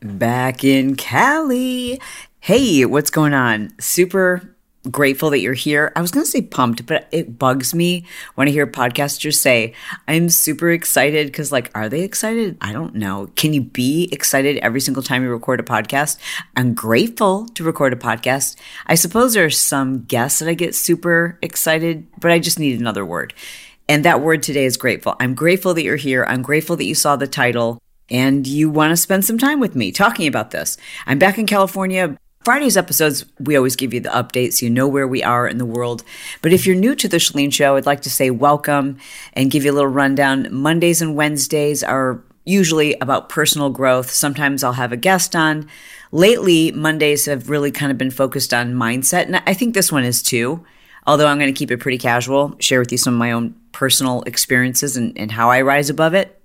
back in Cali. Hey, what's going on? Super grateful that you're here. I was going to say pumped, but it bugs me when I hear podcasters say, I'm super excited because, like, are they excited? I don't know. Can you be excited every single time you record a podcast? I'm grateful to record a podcast. I suppose there are some guests that I get super excited, but I just need another word. And that word today is grateful. I'm grateful that you're here. I'm grateful that you saw the title and you want to spend some time with me talking about this. I'm back in California. Friday's episodes, we always give you the updates so you know where we are in the world. But if you're new to the Chalene Show, I'd like to say welcome and give you a little rundown. Mondays and Wednesdays are usually about personal growth. Sometimes I'll have a guest on. Lately, Mondays have really kind of been focused on mindset, and I think this one is too. Although I'm going to keep it pretty casual, share with you some of my own personal experiences and, and how I rise above it.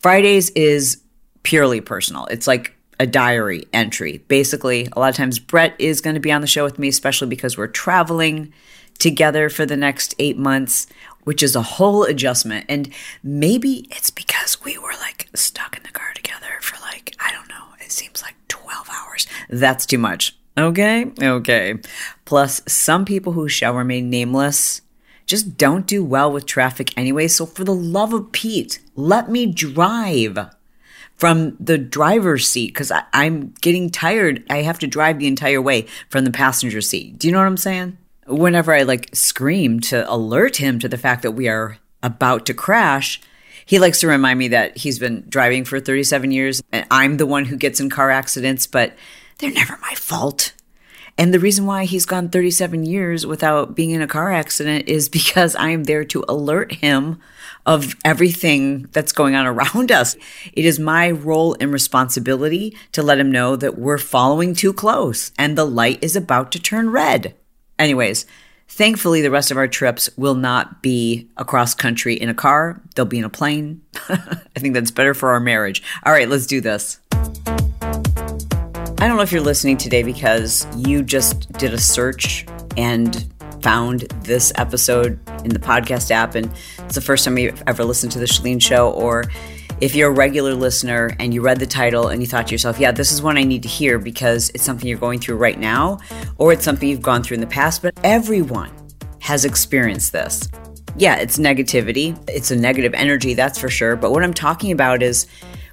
Fridays is purely personal. It's like a diary entry. Basically, a lot of times Brett is going to be on the show with me, especially because we're traveling together for the next eight months, which is a whole adjustment. And maybe it's because we were like stuck in the car together for like, I don't know, it seems like 12 hours. That's too much. Okay. Okay. Plus, some people who shall remain nameless just don't do well with traffic anyway. So, for the love of Pete, let me drive from the driver's seat because I'm getting tired. I have to drive the entire way from the passenger seat. Do you know what I'm saying? Whenever I like scream to alert him to the fact that we are about to crash, he likes to remind me that he's been driving for 37 years and I'm the one who gets in car accidents, but they're never my fault. And the reason why he's gone 37 years without being in a car accident is because I am there to alert him of everything that's going on around us. It is my role and responsibility to let him know that we're following too close and the light is about to turn red. Anyways, thankfully, the rest of our trips will not be across country in a car, they'll be in a plane. I think that's better for our marriage. All right, let's do this. I don't know if you're listening today because you just did a search and found this episode in the podcast app and it's the first time you've ever listened to the Chalene show or if you're a regular listener and you read the title and you thought to yourself, yeah, this is one I need to hear because it's something you're going through right now or it's something you've gone through in the past, but everyone has experienced this. Yeah, it's negativity. It's a negative energy, that's for sure. But what I'm talking about is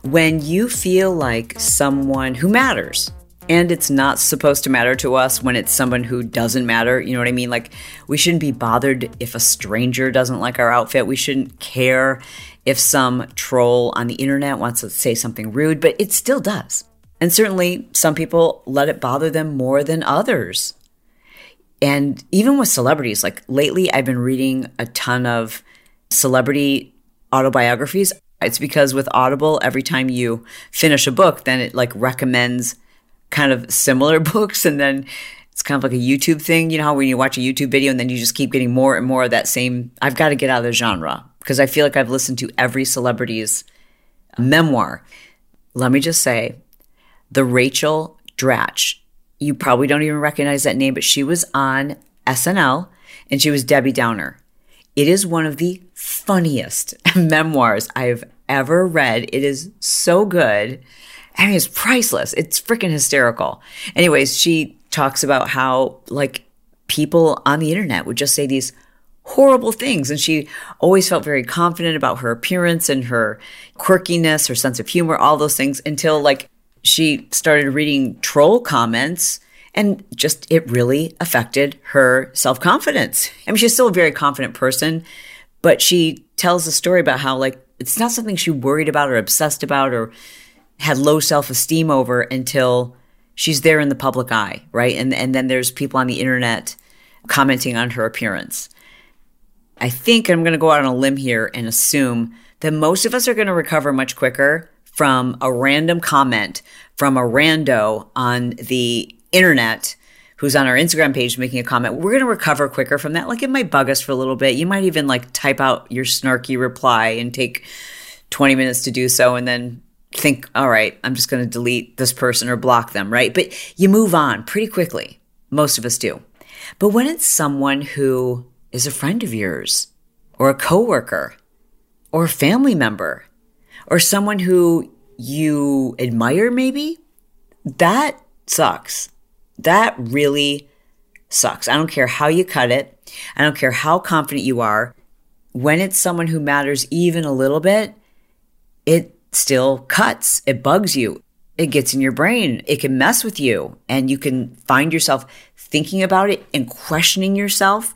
when you feel like someone who matters, and it's not supposed to matter to us when it's someone who doesn't matter. You know what I mean? Like, we shouldn't be bothered if a stranger doesn't like our outfit. We shouldn't care if some troll on the internet wants to say something rude, but it still does. And certainly, some people let it bother them more than others. And even with celebrities, like lately, I've been reading a ton of celebrity autobiographies. It's because with Audible, every time you finish a book, then it like recommends kind of similar books and then it's kind of like a YouTube thing. You know how when you watch a YouTube video and then you just keep getting more and more of that same, I've got to get out of the genre because I feel like I've listened to every celebrity's memoir. Let me just say, the Rachel Dratch, you probably don't even recognize that name, but she was on SNL and she was Debbie Downer. It is one of the funniest memoirs I've ever read. It is so good. I mean, it's priceless. It's freaking hysterical. Anyways, she talks about how like people on the internet would just say these horrible things. And she always felt very confident about her appearance and her quirkiness, her sense of humor, all those things until like she started reading troll comments and just it really affected her self confidence. I mean, she's still a very confident person, but she tells a story about how like it's not something she worried about or obsessed about or had low self esteem over until she's there in the public eye, right? And and then there's people on the internet commenting on her appearance. I think I'm going to go out on a limb here and assume that most of us are going to recover much quicker from a random comment from a rando on the internet who's on our Instagram page making a comment. We're going to recover quicker from that. Like it might bug us for a little bit. You might even like type out your snarky reply and take 20 minutes to do so and then think, all right, I'm just going to delete this person or block them, right? But you move on pretty quickly. Most of us do. But when it's someone who is a friend of yours or a coworker or a family member or someone who you admire maybe that sucks. That really sucks. I don't care how you cut it. I don't care how confident you are. When it's someone who matters even a little bit, it still cuts. It bugs you. It gets in your brain. It can mess with you and you can find yourself thinking about it and questioning yourself.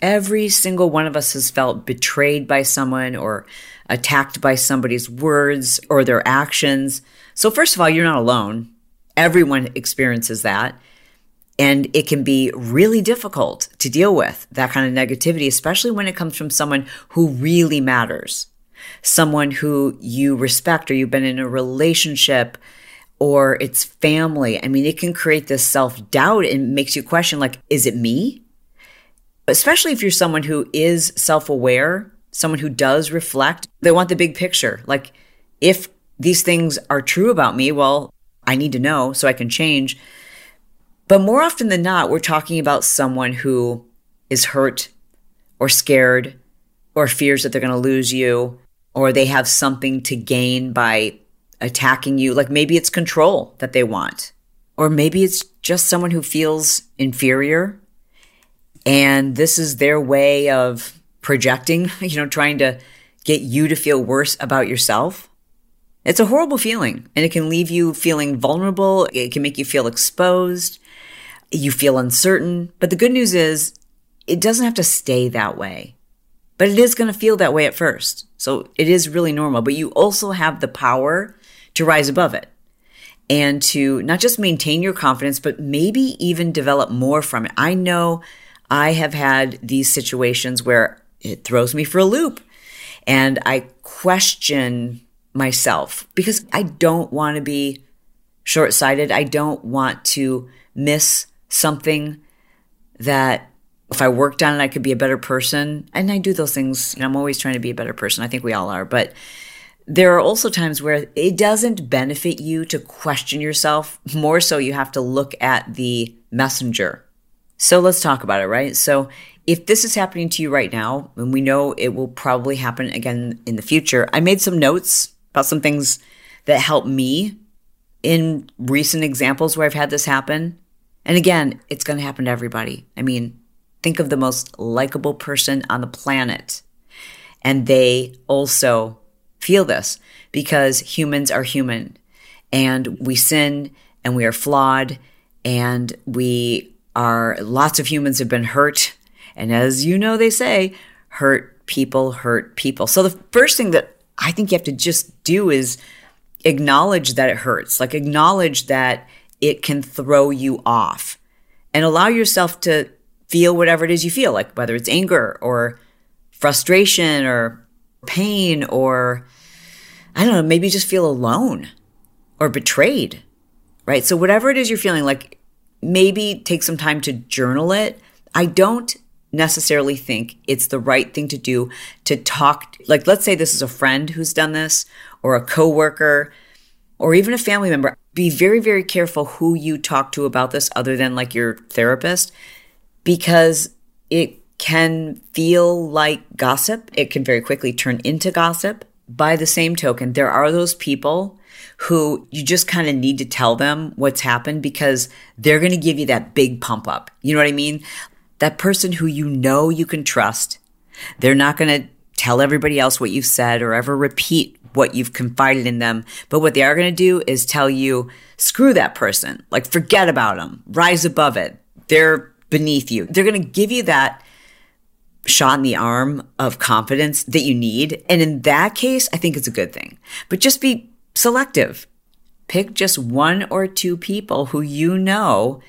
Every single one of us has felt betrayed by someone or attacked by somebody's words or their actions. So, first of all, you're not alone. Everyone experiences that. And it can be really difficult to deal with that kind of negativity, especially when it comes from someone who really matters, someone who you respect or you've been in a relationship or it's family. I mean, it can create this self doubt and makes you question, like, is it me? Especially if you're someone who is self aware, someone who does reflect, they want the big picture. Like, if these things are true about me, well, I need to know so I can change. But more often than not, we're talking about someone who is hurt or scared or fears that they're going to lose you or they have something to gain by attacking you. Like maybe it's control that they want, or maybe it's just someone who feels inferior. And this is their way of projecting, you know, trying to get you to feel worse about yourself. It's a horrible feeling and it can leave you feeling vulnerable. It can make you feel exposed. You feel uncertain. But the good news is it doesn't have to stay that way, but it is going to feel that way at first. So it is really normal, but you also have the power to rise above it and to not just maintain your confidence, but maybe even develop more from it. I know I have had these situations where it throws me for a loop and I question myself because I don't want to be short sighted. I don't want to miss something that if I worked on it, I could be a better person. And I do those things. I'm always trying to be a better person. I think we all are. But there are also times where it doesn't benefit you to question yourself. More so, you have to look at the messenger. So let's talk about it, right? So if this is happening to you right now, and we know it will probably happen again in the future, I made some notes about some things that help me in recent examples where I've had this happen. And again, it's going to happen to everybody. I mean, think of the most likable person on the planet. And they also feel this because humans are human and we sin and we are flawed and we are, lots of humans have been hurt. And as you know, they say, hurt people hurt people. So the first thing that I think you have to just do is acknowledge that it hurts, like acknowledge that it can throw you off and allow yourself to feel whatever it is you feel, like whether it's anger or frustration or pain or I don't know, maybe just feel alone or betrayed, right? So whatever it is you're feeling, like maybe take some time to journal it. I don't necessarily think it's the right thing to do to talk like let's say this is a friend who's done this or a coworker or even a family member be very very careful who you talk to about this other than like your therapist because it can feel like gossip it can very quickly turn into gossip by the same token there are those people who you just kind of need to tell them what's happened because they're going to give you that big pump up. You know what I mean? that person who you know you can trust. They're not going to tell everybody else what you've said or ever repeat what you've confided in them. But what they are going to do is tell you, screw that person. Like, forget about them. Rise above it. They're beneath you. They're going to give you that shot in the arm of confidence that you need. And in that case, I think it's a good thing. But just be selective. Pick just one or two people who you know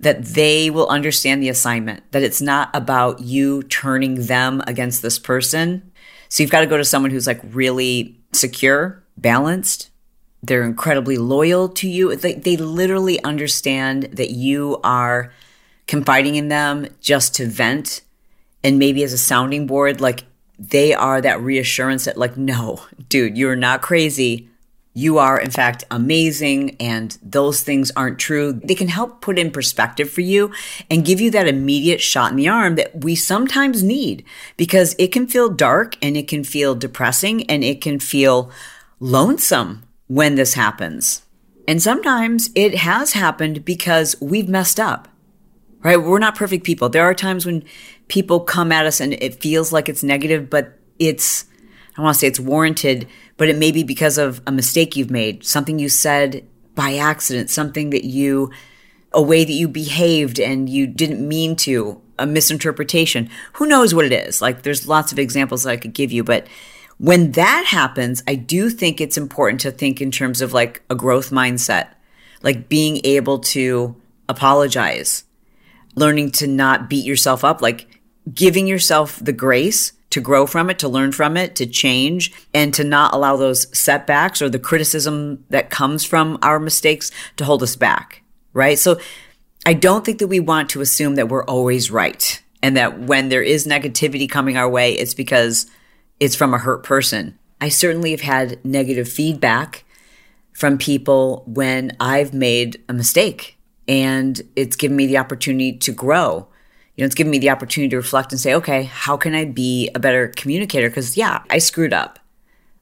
that they will understand the assignment, that it's not about you turning them against this person. So you've got to go to someone who's like really secure, balanced. They're incredibly loyal to you. They, they literally understand that you are confiding in them just to vent and maybe as a sounding board. Like they are that reassurance that, like, no, dude, you're not crazy you are in fact amazing and those things aren't true. They can help put in perspective for you and give you that immediate shot in the arm that we sometimes need because it can feel dark and it can feel depressing and it can feel lonesome when this happens. And sometimes it has happened because we've messed up, right? We're not perfect people. There are times when people come at us and it feels like it's negative, but it's, I want to say it's warranted, but it may be because of a mistake you've made, something you said by accident, something that you, a way that you behaved and you didn't mean to, a misinterpretation. Who knows what it is? Like there's lots of examples that I could give you, but when that happens, I do think it's important to think in terms of like a growth mindset, like being able to apologize, learning to not beat yourself up, like giving yourself the grace to grow from it, to learn from it, to change, and to not allow those setbacks or the criticism that comes from our mistakes to hold us back, right? So I don't think that we want to assume that we're always right and that when there is negativity coming our way, it's because it's from a hurt person. I certainly have had negative feedback from people when I've made a mistake and it's given me the opportunity to grow. You know, it's given me the opportunity to reflect and say, okay, how can I be a better communicator? Because, yeah, I screwed up.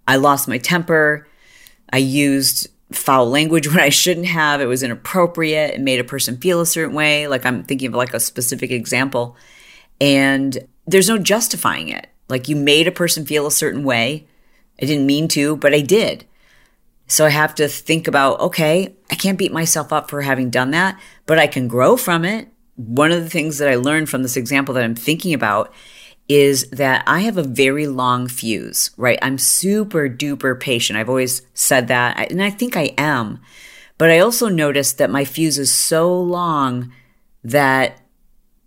I lost my temper. I used foul language when I shouldn't have. It was inappropriate. It made a person feel a certain way. Like I'm thinking of like a specific example. And there's no justifying it. Like you made a person feel a certain way. I didn't mean to, but I did. So I have to think about, okay, I can't beat myself up for having done that, but I can grow from it. One of the things that I learned from this example that I'm thinking about is that I have a very long fuse, right? I'm super duper patient. I've always said that, and I think I am. But I also noticed that my fuse is so long that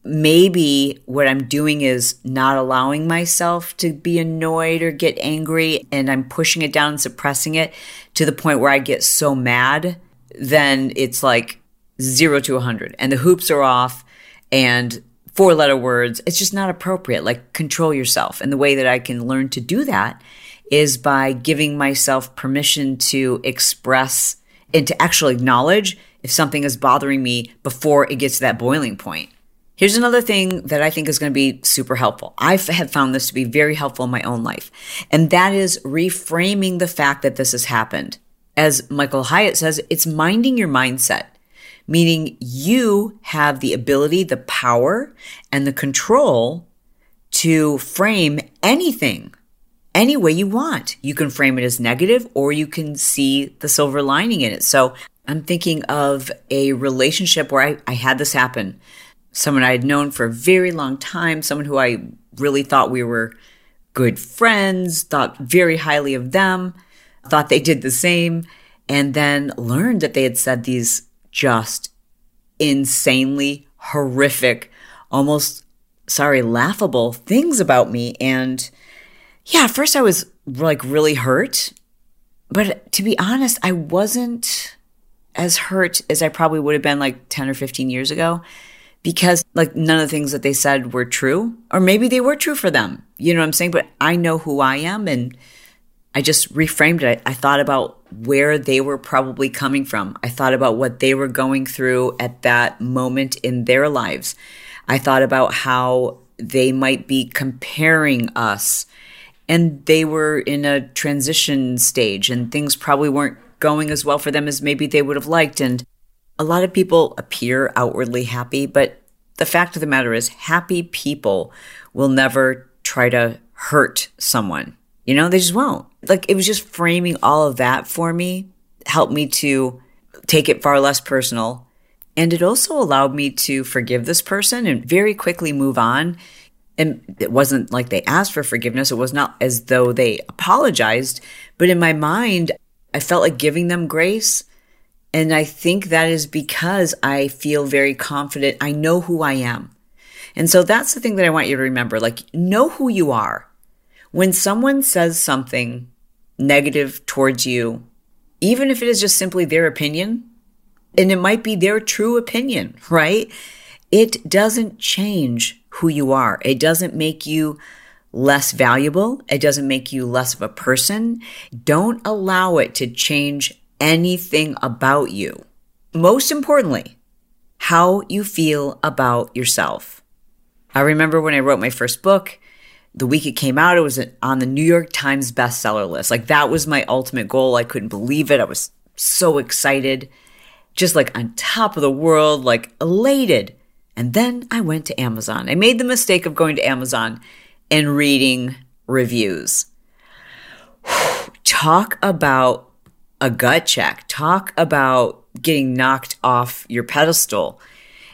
maybe what I'm doing is not allowing myself to be annoyed or get angry and I'm pushing it down and suppressing it to the point where I get so mad, then it's like zero to a 100 and the hoops are off and four letter words. It's just not appropriate. Like control yourself. And the way that I can learn to do that is by giving myself permission to express and to actually acknowledge if something is bothering me before it gets to that boiling point. Here's another thing that I think is going to be super helpful. I have found this to be very helpful in my own life, and that is reframing the fact that this has happened. As Michael Hyatt says, it's minding your mindset, meaning you have the ability, the power, and the control to frame anything any way you want. You can frame it as negative or you can see the silver lining in it. So I'm thinking of a relationship where I, I had this happen someone I had known for a very long time, someone who I really thought we were good friends, thought very highly of them, thought they did the same, and then learned that they had said these just insanely horrific, almost, sorry, laughable things about me. And yeah, at first I was like really hurt. But to be honest, I wasn't as hurt as I probably would have been like 10 or 15 years ago because like none of the things that they said were true or maybe they were true for them. You know what i'm saying? But i know who i am and i just reframed it. I, I thought about where they were probably coming from. I thought about what they were going through at that moment in their lives. I thought about how they might be comparing us and they were in a transition stage and things probably weren't going as well for them as maybe they would have liked. And a lot of people appear outwardly happy, but the fact of the matter is, happy people will never try to hurt someone. You know, they just won't. Like, it was just framing all of that for me, helped me to take it far less personal. And it also allowed me to forgive this person and very quickly move on. And it wasn't like they asked for forgiveness. It was not as though they apologized. But in my mind, I felt like giving them grace and I think that is because I feel very confident. I know who I am. And so that's the thing that I want you to remember. Like, know who you are. When someone says something negative towards you, even if it is just simply their opinion, and it might be their true opinion, right? It doesn't change who you are. It doesn't make you less valuable. It doesn't make you less of a person. Don't allow it to change anything about you. Most importantly, how you feel about yourself. I remember when I wrote my first book, the week it came out, it was on the New York Times bestseller list. Like that was my ultimate goal. I couldn't believe it. I was so excited, just like on top of the world, like elated. And then I went to Amazon. I made the mistake of going to Amazon and reading reviews. Talk about a gut check. Talk about getting knocked off your pedestal.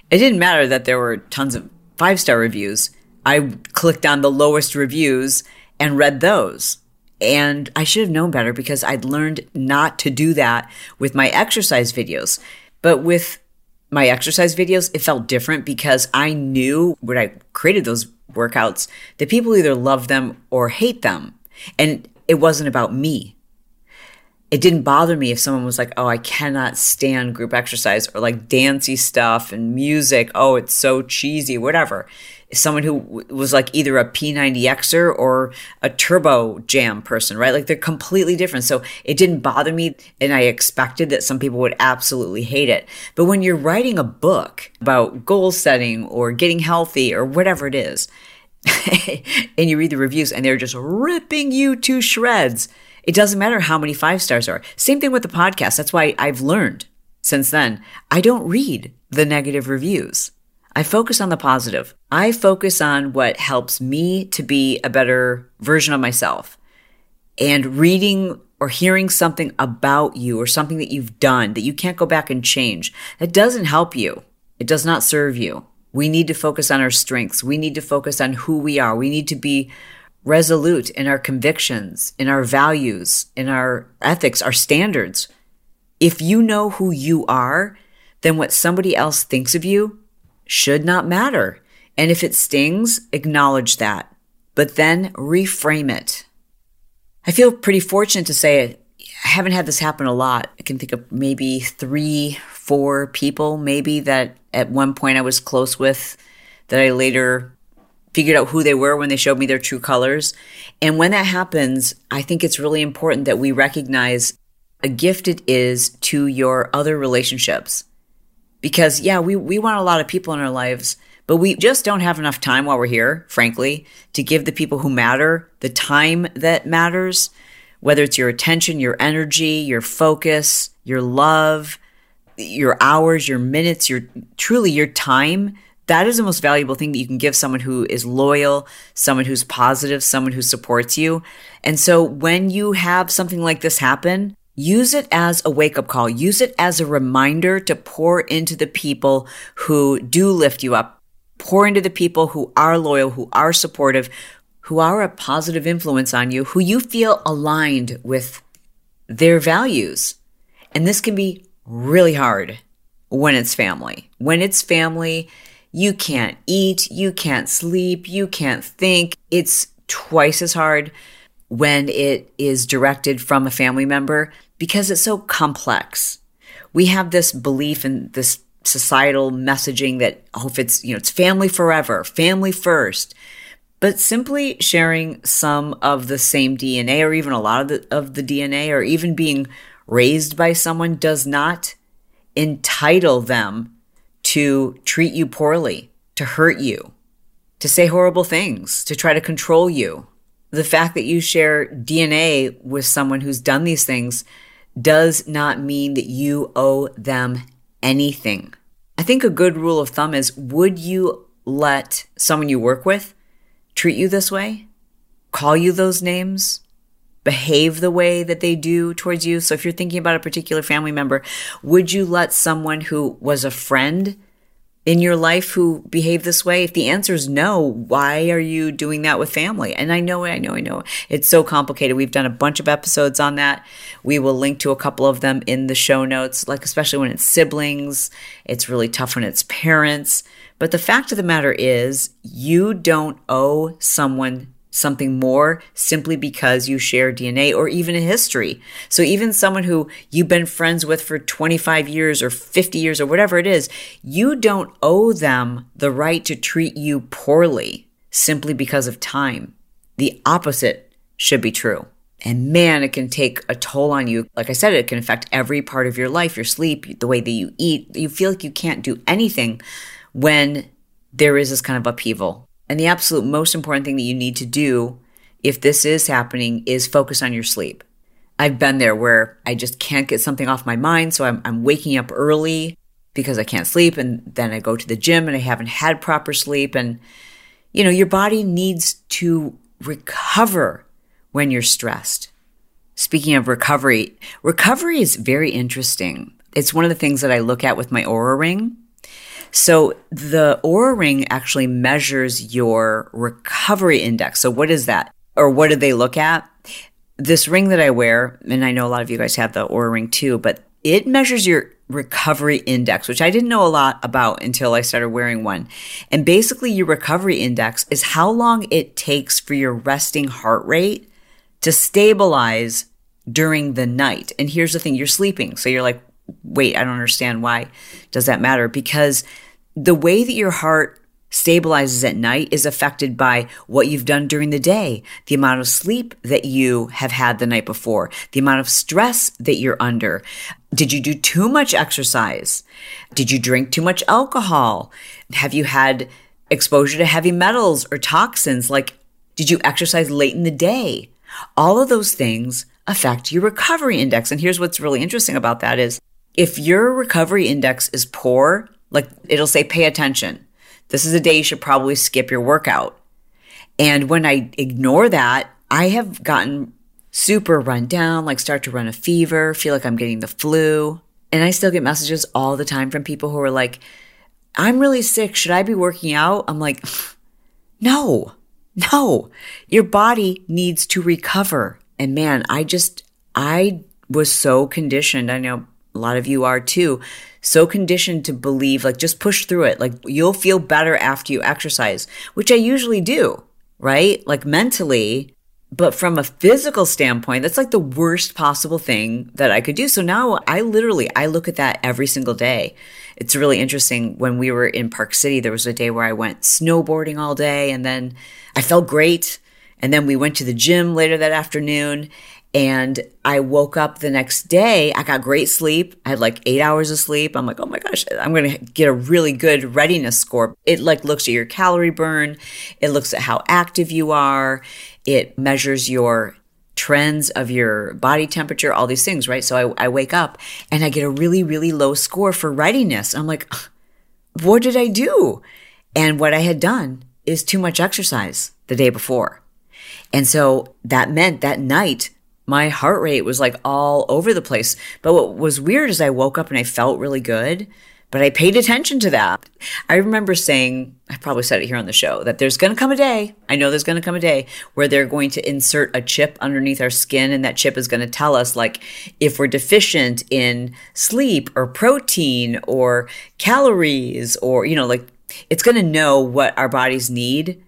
It didn't matter that there were tons of five star reviews. I clicked on the lowest reviews and read those. And I should have known better because I'd learned not to do that with my exercise videos. But with my exercise videos, it felt different because I knew when I created those workouts that people either love them or hate them. And it wasn't about me. It didn't bother me if someone was like, oh, I cannot stand group exercise or like dancey stuff and music. Oh, it's so cheesy, whatever someone who was like either a P90Xer or a Turbo Jam person, right? Like they're completely different. So it didn't bother me. And I expected that some people would absolutely hate it. But when you're writing a book about goal setting or getting healthy or whatever it is, and you read the reviews and they're just ripping you to shreds, it doesn't matter how many five stars are. Same thing with the podcast. That's why I've learned since then. I don't read the negative reviews. I focus on the positive. I focus on what helps me to be a better version of myself. And reading or hearing something about you or something that you've done that you can't go back and change, that doesn't help you. It does not serve you. We need to focus on our strengths. We need to focus on who we are. We need to be resolute in our convictions, in our values, in our ethics, our standards. If you know who you are, then what somebody else thinks of you should not matter. And if it stings, acknowledge that, but then reframe it. I feel pretty fortunate to say I haven't had this happen a lot. I can think of maybe three, four people, maybe that at one point I was close with that I later figured out who they were when they showed me their true colors. And when that happens, I think it's really important that we recognize a gift it is to your other relationships because yeah, we, we want a lot of people in our lives, but we just don't have enough time while we're here, frankly, to give the people who matter the time that matters, whether it's your attention, your energy, your focus, your love, your hours, your minutes, your truly your time. That is the most valuable thing that you can give someone who is loyal, someone who's positive, someone who supports you. And so when you have something like this happen, Use it as a wake up call. Use it as a reminder to pour into the people who do lift you up. Pour into the people who are loyal, who are supportive, who are a positive influence on you, who you feel aligned with their values. And this can be really hard when it's family. When it's family, you can't eat, you can't sleep, you can't think. It's twice as hard when it is directed from a family member because it's so complex. We have this belief in this societal messaging that, oh, if it's, you know, it's family forever, family first. But simply sharing some of the same DNA or even a lot of the, of the DNA or even being raised by someone does not entitle them to treat you poorly, to hurt you, to say horrible things, to try to control you the fact that you share DNA with someone who's done these things does not mean that you owe them anything. I think a good rule of thumb is would you let someone you work with treat you this way? Call you those names? Behave the way that they do towards you? So if you're thinking about a particular family member, would you let someone who was a friend in your life who behave this way? If the answer is no, why are you doing that with family? And I know, I know, I know. It's so complicated. We've done a bunch of episodes on that. We will link to a couple of them in the show notes, like especially when it's siblings. It's really tough when it's parents. But the fact of the matter is, you don't owe someone something more simply because you share DNA or even a history. So even someone who you've been friends with for 25 years or 50 years or whatever it is, you don't owe them the right to treat you poorly simply because of time. The opposite should be true. And man, it can take a toll on you. Like I said, it can affect every part of your life, your sleep, the way that you eat. You feel like you can't do anything when there is this kind of upheaval and the absolute most important thing that you need to do if this is happening is focus on your sleep. I've been there where I just can't get something off my mind. So I'm, I'm waking up early because I can't sleep. And then I go to the gym and I haven't had proper sleep. And, you know, your body needs to recover when you're stressed. Speaking of recovery, recovery is very interesting. It's one of the things that I look at with my Oura ring. So the Oura ring actually measures your recovery index. So what is that? Or what do they look at? This ring that I wear, and I know a lot of you guys have the Oura ring too, but it measures your recovery index, which I didn't know a lot about until I started wearing one. And basically, your recovery index is how long it takes for your resting heart rate to stabilize during the night. And here's the thing you're sleeping. So you're like, wait, I don't understand why does that matter? Because the way that your heart stabilizes at night is affected by what you've done during the day, the amount of sleep that you have had the night before, the amount of stress that you're under. Did you do too much exercise? Did you drink too much alcohol? Have you had exposure to heavy metals or toxins? Like, did you exercise late in the day? All of those things affect your recovery index. And here's what's really interesting about that is if your recovery index is poor, like it'll say pay attention. This is a day you should probably skip your workout. And when I ignore that, I have gotten super run down, like start to run a fever, feel like I'm getting the flu. And I still get messages all the time from people who are like, I'm really sick. Should I be working out? I'm like, no, no, your body needs to recover. And man, I just, I was so conditioned. I know a lot of you are too, so conditioned to believe like just push through it. Like you'll feel better after you exercise, which I usually do, right? Like mentally. But from a physical standpoint, that's like the worst possible thing that I could do. So now I literally, I look at that every single day. It's really interesting. When we were in Park City, there was a day where I went snowboarding all day and then I felt great. And then we went to the gym later that afternoon and I woke up the next day. I got great sleep. I had like eight hours of sleep. I'm like, oh my gosh, I'm going to get a really good readiness score. It like looks at your calorie burn. It looks at how active you are. It measures your trends of your body temperature, all these things, right? So I, I wake up and I get a really, really low score for readiness. I'm like, what did I do? And what I had done is too much exercise the day before. And so that meant that night my heart rate was like all over the place. But what was weird is I woke up and I felt really good, but I paid attention to that. I remember saying, I probably said it here on the show, that there's going to come a day, I know there's going to come a day where they're going to insert a chip underneath our skin and that chip is going to tell us like if we're deficient in sleep or protein or calories or, you know, like it's going to know what our bodies need.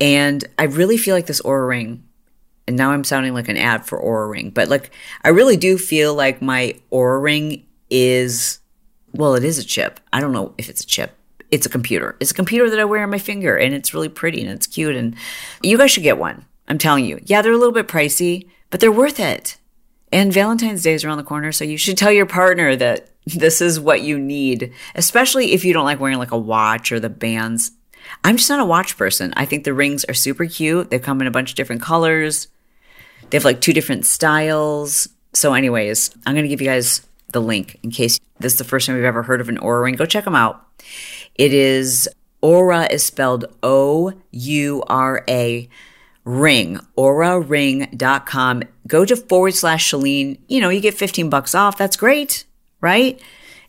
And I really feel like this Oura ring and now I'm sounding like an ad for Oura Ring, but like I really do feel like my Oura Ring is well, it is a chip. I don't know if it's a chip. It's a computer. It's a computer that I wear on my finger and it's really pretty and it's cute and you guys should get one. I'm telling you. Yeah, they're a little bit pricey, but they're worth it. And Valentine's Day is around the corner, so you should tell your partner that this is what you need, especially if you don't like wearing like a watch or the bands. I'm just not a watch person. I think the rings are super cute. They come in a bunch of different colors. They have like two different styles. So, anyways, I'm going to give you guys the link in case this is the first time you've ever heard of an Oura ring. Go check them out. It is Oura is spelled O U R A ring, ouraring.com. Go to forward slash Chalene. You know, you get 15 bucks off. That's great, right?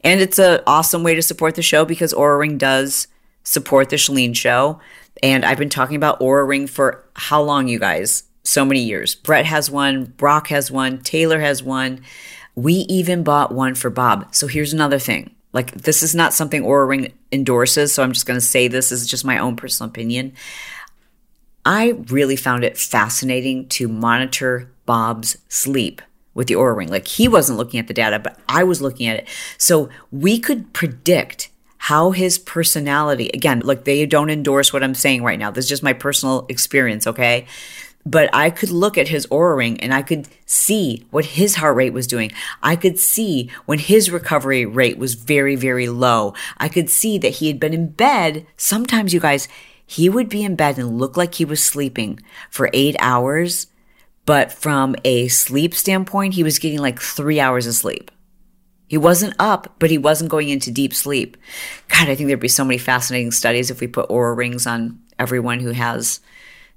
And it's an awesome way to support the show because Oura Ring does support the Chalene show. And I've been talking about Oura Ring for how long, you guys? So many years. Brett has one, Brock has one, Taylor has one. We even bought one for Bob. So here's another thing. Like this is not something Oura Ring endorses, so I'm just going to say this is just my own personal opinion. I really found it fascinating to monitor Bob's sleep with the Oura Ring. Like he wasn't looking at the data, but I was looking at it. So we could predict how his personality, again, like they don't endorse what I'm saying right now. This is just my personal experience, okay? But I could look at his Oura ring and I could see what his heart rate was doing. I could see when his recovery rate was very, very low. I could see that he had been in bed. Sometimes, you guys, he would be in bed and look like he was sleeping for eight hours, But from a sleep standpoint, he was getting like three hours of sleep. He wasn't up, but he wasn't going into deep sleep. God, I think there'd be so many fascinating studies if we put Oura rings on everyone who has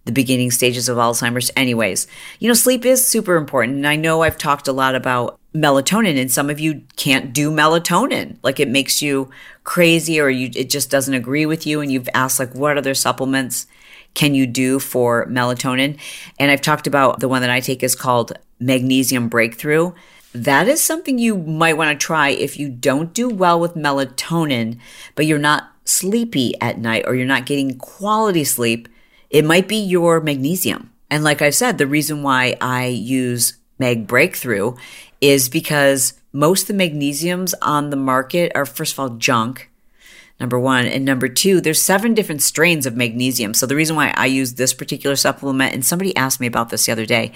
the beginning stages of Alzheimer's. Anyways, you know, sleep is super important. And I know I've talked a lot about melatonin and some of you can't do melatonin. Like it makes you crazy or you, it just doesn't agree with you. And you've asked like, what other supplements can you do for melatonin? And I've talked about the one that I take is called magnesium breakthrough. That is something you might want to try if you don't do well with melatonin, but you're not sleepy at night or you're not getting quality sleep. It might be your magnesium. And like I've said, the reason why I use Mag Breakthrough is because most of the magnesiums on the market are, first of all, junk. Number one. And number two, there's seven different strains of magnesium. So the reason why I use this particular supplement, and somebody asked me about this the other day,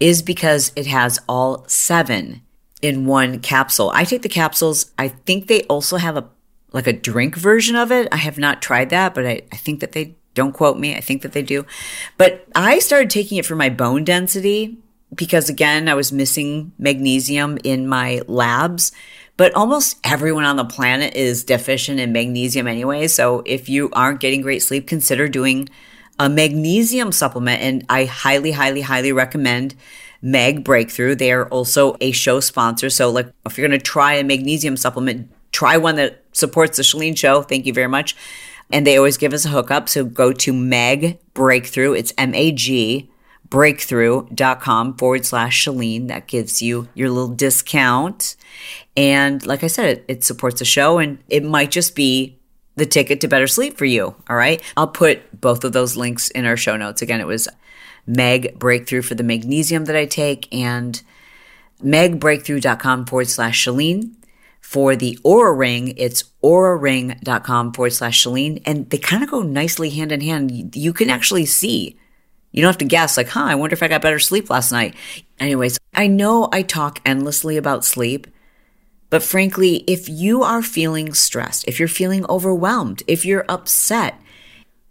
is because it has all seven in one capsule. I take the capsules. I think they also have a like a drink version of it. I have not tried that, but I, I think that they don't quote me. I think that they do. But I started taking it for my bone density because again, I was missing magnesium in my labs. But almost everyone on the planet is deficient in magnesium anyway. So if you aren't getting great sleep, consider doing a magnesium supplement. And I highly, highly, highly recommend Mag Breakthrough. They are also a show sponsor. So, like, if you're going to try a magnesium supplement, try one that supports the Chalene Show. Thank you very much. And they always give us a hookup. So go to Mag Breakthrough. It's M A G breakthrough.com forward slash Chalene. That gives you your little discount. And like I said, it, it supports the show and it might just be the ticket to better sleep for you. All right. I'll put both of those links in our show notes. Again, it was Mag Breakthrough for the magnesium that I take and magbreakthrough.com forward slash Chalene. For the Oura Ring, it's ouraring.com forward slash Chalene. And they kind of go nicely hand in hand. You can actually see. You don't have to guess, like, huh, I wonder if I got better sleep last night. Anyways, I know I talk endlessly about sleep, but frankly, if you are feeling stressed, if you're feeling overwhelmed, if you're upset,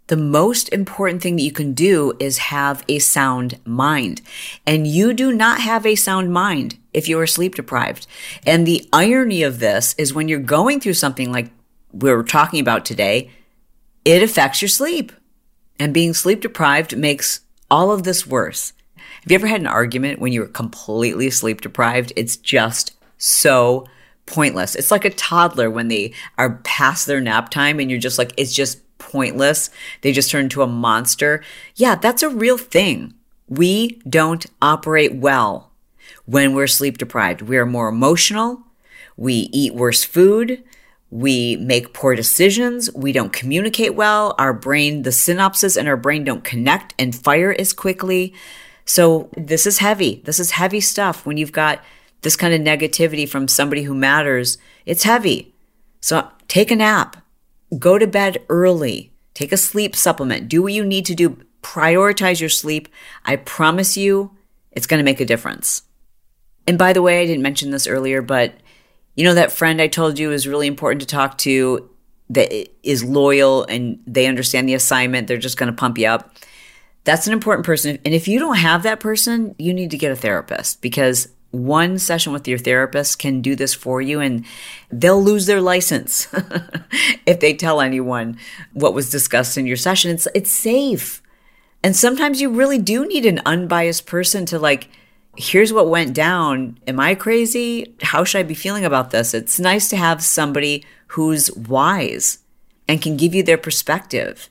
the most important thing that you can do is have a sound mind. And you do not have a sound mind if you are sleep deprived. And the irony of this is when you're going through something like we are talking about today, it affects your sleep. And being sleep deprived makes all of this worse. Have you ever had an argument when you were completely sleep deprived? It's just so pointless. It's like a toddler when they are past their nap time and you're just like, it's just pointless. They just turn into a monster. Yeah, that's a real thing. We don't operate well when we're sleep deprived. We are more emotional. We eat worse food. We make poor decisions. We don't communicate well. Our brain, the synapses in our brain don't connect and fire as quickly. So this is heavy. This is heavy stuff when you've got this kind of negativity from somebody who matters, it's heavy. So take a nap, go to bed early, take a sleep supplement, do what you need to do, prioritize your sleep. I promise you, it's going to make a difference. And by the way, I didn't mention this earlier, but you know that friend I told you is really important to talk to that is loyal and they understand the assignment, they're just going to pump you up. That's an important person. And if you don't have that person, you need to get a therapist because one session with your therapist can do this for you and they'll lose their license if they tell anyone what was discussed in your session. It's, it's safe. And sometimes you really do need an unbiased person to like, here's what went down. Am I crazy? How should I be feeling about this? It's nice to have somebody who's wise and can give you their perspective.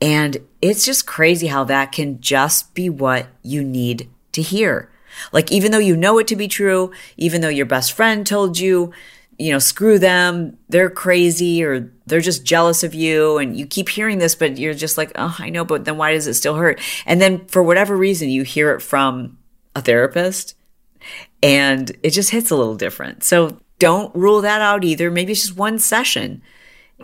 And it's just crazy how that can just be what you need to hear. Like, even though you know it to be true, even though your best friend told you, you know, screw them, they're crazy or they're just jealous of you. And you keep hearing this, but you're just like, oh, I know, but then why does it still hurt? And then for whatever reason, you hear it from a therapist and it just hits a little different. So don't rule that out either. Maybe it's just one session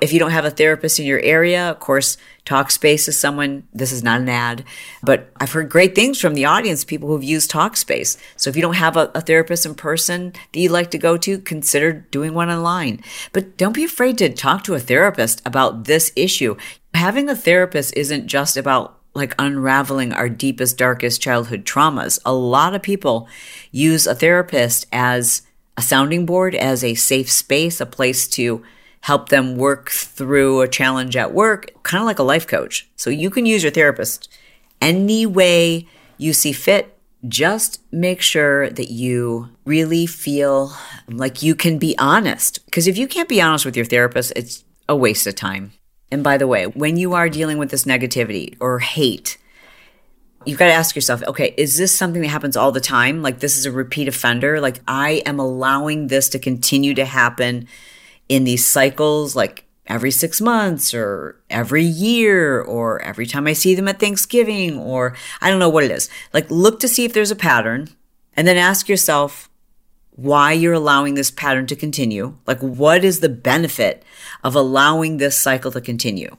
if you don't have a therapist in your area, of course, Talkspace is someone, this is not an ad, but I've heard great things from the audience, people who've used Talkspace. So if you don't have a, a therapist in person that you'd like to go to, consider doing one online. But don't be afraid to talk to a therapist about this issue. Having a therapist isn't just about like unraveling our deepest, darkest childhood traumas. A lot of people use a therapist as a sounding board, as a safe space, a place to help them work through a challenge at work, kind of like a life coach. So you can use your therapist any way you see fit. Just make sure that you really feel like you can be honest. Because if you can't be honest with your therapist, it's a waste of time. And by the way, when you are dealing with this negativity or hate, you've got to ask yourself, okay, is this something that happens all the time? Like this is a repeat offender? Like I am allowing this to continue to happen in these cycles, like every six months or every year or every time I see them at Thanksgiving or I don't know what it is. Like look to see if there's a pattern and then ask yourself, why you're allowing this pattern to continue. Like, what is the benefit of allowing this cycle to continue?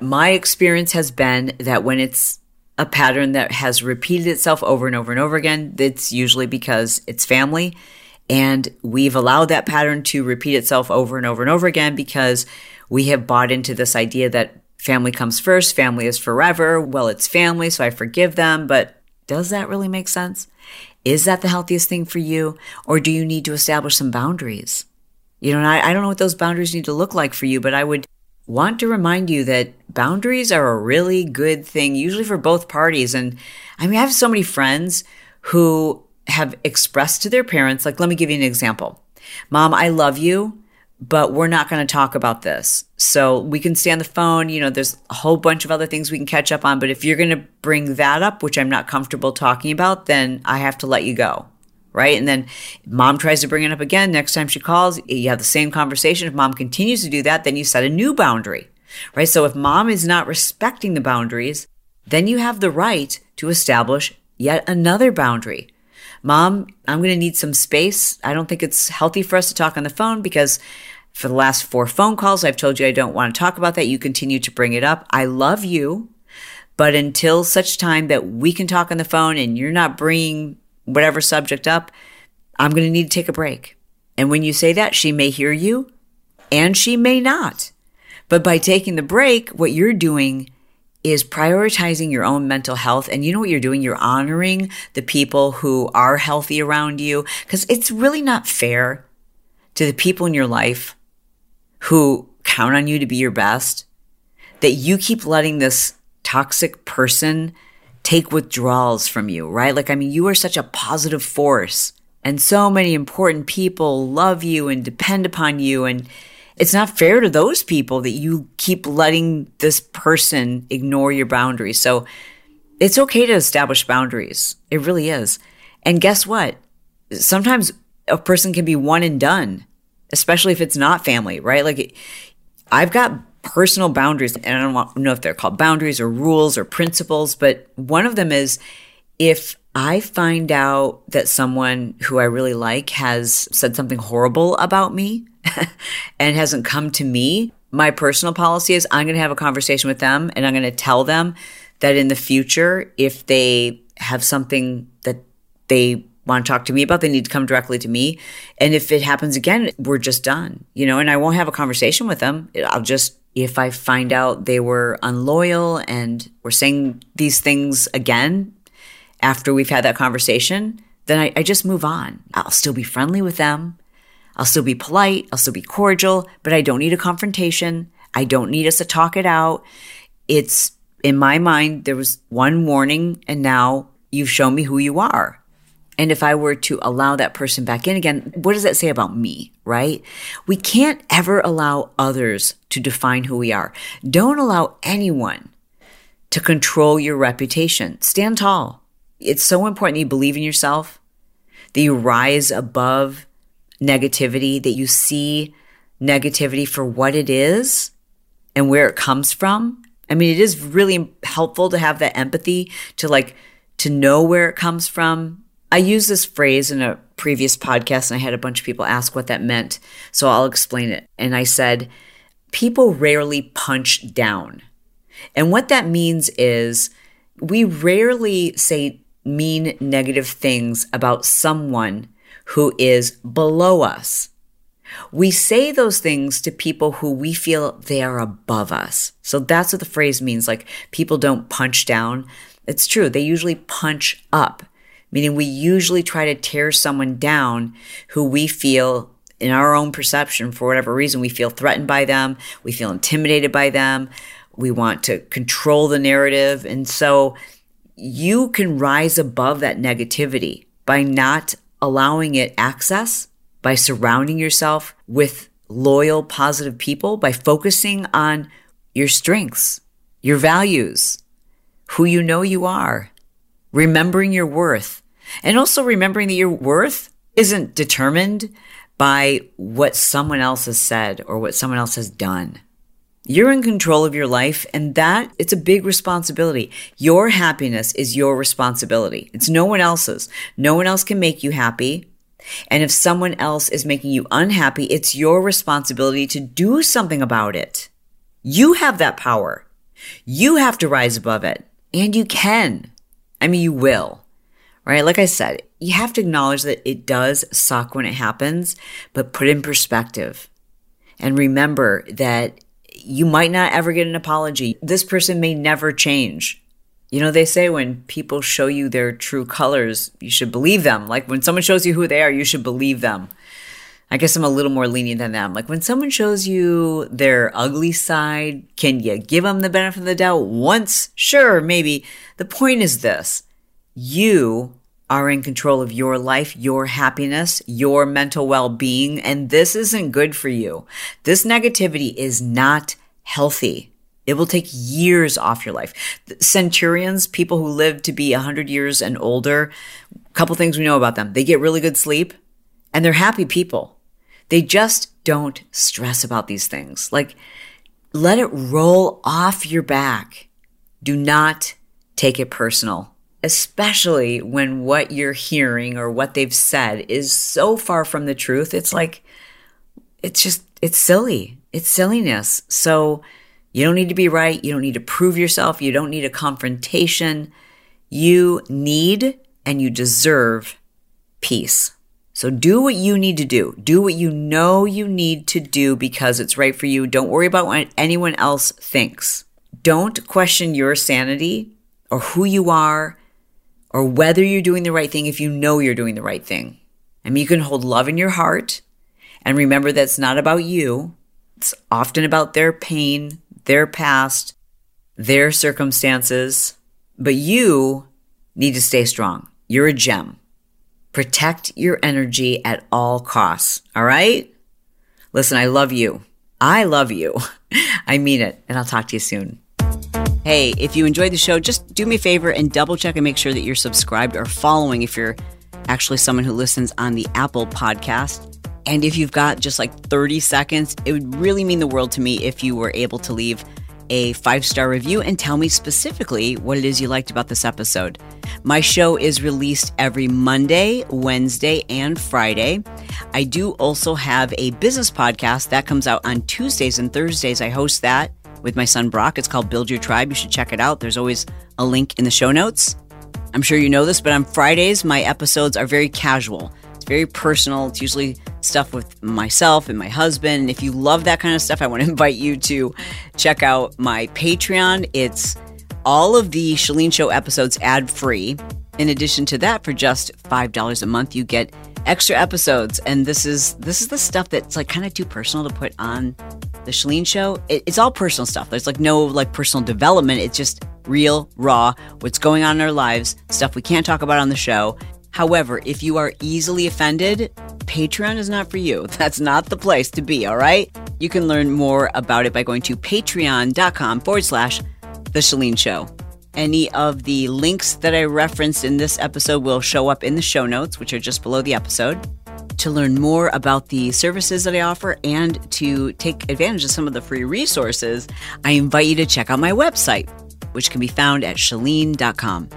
My experience has been that when it's a pattern that has repeated itself over and over and over again, it's usually because it's family. And we've allowed that pattern to repeat itself over and over and over again because we have bought into this idea that family comes first, family is forever. Well, it's family, so I forgive them. But does that really make sense? Is that the healthiest thing for you? Or do you need to establish some boundaries? You know, I, I don't know what those boundaries need to look like for you, but I would want to remind you that boundaries are a really good thing, usually for both parties. And I mean, I have so many friends who have expressed to their parents, like, let me give you an example. Mom, I love you, but we're not going to talk about this. So we can stay on the phone. You know, there's a whole bunch of other things we can catch up on. But if you're going to bring that up, which I'm not comfortable talking about, then I have to let you go. Right. And then mom tries to bring it up again. Next time she calls, you have the same conversation. If mom continues to do that, then you set a new boundary. Right. So if mom is not respecting the boundaries, then you have the right to establish yet another boundary. Mom, I'm going to need some space. I don't think it's healthy for us to talk on the phone because for the last four phone calls, I've told you I don't want to talk about that. You continue to bring it up. I love you, but until such time that we can talk on the phone and you're not bringing whatever subject up, I'm going to need to take a break. And when you say that, she may hear you and she may not. But by taking the break, what you're doing is prioritizing your own mental health. And you know what you're doing? You're honoring the people who are healthy around you because it's really not fair to the people in your life who count on you to be your best that you keep letting this toxic person take withdrawals from you, right? Like, I mean, you are such a positive force and so many important people love you and depend upon you. And it's not fair to those people that you keep letting this person ignore your boundaries. So it's okay to establish boundaries. It really is. And guess what? Sometimes a person can be one and done, especially if it's not family, right? Like I've got personal boundaries and I don't know if they're called boundaries or rules or principles, but one of them is if I find out that someone who I really like has said something horrible about me, and hasn't come to me, my personal policy is I'm going to have a conversation with them and I'm going to tell them that in the future, if they have something that they want to talk to me about, they need to come directly to me. And if it happens again, we're just done, you know, and I won't have a conversation with them. I'll just, if I find out they were unloyal and were saying these things again after we've had that conversation, then I, I just move on. I'll still be friendly with them. I'll still be polite, I'll still be cordial, but I don't need a confrontation. I don't need us to talk it out. It's in my mind, there was one warning, and now you've shown me who you are. And if I were to allow that person back in again, what does that say about me, right? We can't ever allow others to define who we are. Don't allow anyone to control your reputation. Stand tall. It's so important that you believe in yourself, that you rise above negativity, that you see negativity for what it is and where it comes from. I mean, it is really helpful to have that empathy to like, to know where it comes from. I used this phrase in a previous podcast and I had a bunch of people ask what that meant. So I'll explain it. And I said, people rarely punch down. And what that means is we rarely say mean negative things about someone who is below us. We say those things to people who we feel they are above us. So that's what the phrase means. Like people don't punch down. It's true. They usually punch up, meaning we usually try to tear someone down who we feel in our own perception, for whatever reason, we feel threatened by them. We feel intimidated by them. We want to control the narrative. And so you can rise above that negativity by not allowing it access by surrounding yourself with loyal, positive people, by focusing on your strengths, your values, who you know you are, remembering your worth, and also remembering that your worth isn't determined by what someone else has said or what someone else has done. You're in control of your life and that it's a big responsibility. Your happiness is your responsibility. It's no one else's. No one else can make you happy. And if someone else is making you unhappy, it's your responsibility to do something about it. You have that power. You have to rise above it. And you can. I mean, you will. Right? Like I said, you have to acknowledge that it does suck when it happens, but put in perspective. And remember that you might not ever get an apology. This person may never change. You know, they say when people show you their true colors, you should believe them. Like when someone shows you who they are, you should believe them. I guess I'm a little more lenient than them. Like when someone shows you their ugly side, can you give them the benefit of the doubt once? Sure, maybe. The point is this. You are in control of your life, your happiness, your mental well-being, and this isn't good for you. This negativity is not healthy. It will take years off your life. Centurions, people who live to be 100 years and older, a couple things we know about them. They get really good sleep and they're happy people. They just don't stress about these things. Like, let it roll off your back. Do not take it personal, especially when what you're hearing or what they've said is so far from the truth. It's like, it's just, it's silly. It's silliness. So, you don't need to be right. You don't need to prove yourself. You don't need a confrontation. You need and you deserve peace. So do what you need to do. Do what you know you need to do because it's right for you. Don't worry about what anyone else thinks. Don't question your sanity or who you are or whether you're doing the right thing if you know you're doing the right thing. I mean, you can hold love in your heart and remember that it's not about you. It's often about their pain, their past, their circumstances, but you need to stay strong. You're a gem. Protect your energy at all costs. All right? Listen, I love you. I love you. I mean it. And I'll talk to you soon. Hey, if you enjoyed the show, just do me a favor and double check and make sure that you're subscribed or following if you're actually someone who listens on the Apple podcast. And if you've got just like 30 seconds, it would really mean the world to me if you were able to leave a five star review and tell me specifically what it is you liked about this episode. My show is released every Monday, Wednesday, and Friday. I do also have a business podcast that comes out on Tuesdays and Thursdays. I host that with my son Brock. It's called Build Your Tribe. You should check it out. There's always a link in the show notes. I'm sure you know this, but on Fridays, my episodes are very casual It's very personal. It's usually stuff with myself and my husband. And if you love that kind of stuff, I want to invite you to check out my Patreon. It's all of the Chalene Show episodes ad free. In addition to that, for just five dollars a month, you get extra episodes. And this is this is the stuff that's like kind of too personal to put on the Chalene Show. It, it's all personal stuff. There's like no like personal development. It's just real, raw, what's going on in our lives, stuff we can't talk about on the show. However, if you are easily offended, Patreon is not for you. That's not the place to be, all right? You can learn more about it by going to patreon.com forward slash The Chalene Show. Any of the links that I referenced in this episode will show up in the show notes, which are just below the episode. To learn more about the services that I offer and to take advantage of some of the free resources, I invite you to check out my website, which can be found at chalene.com.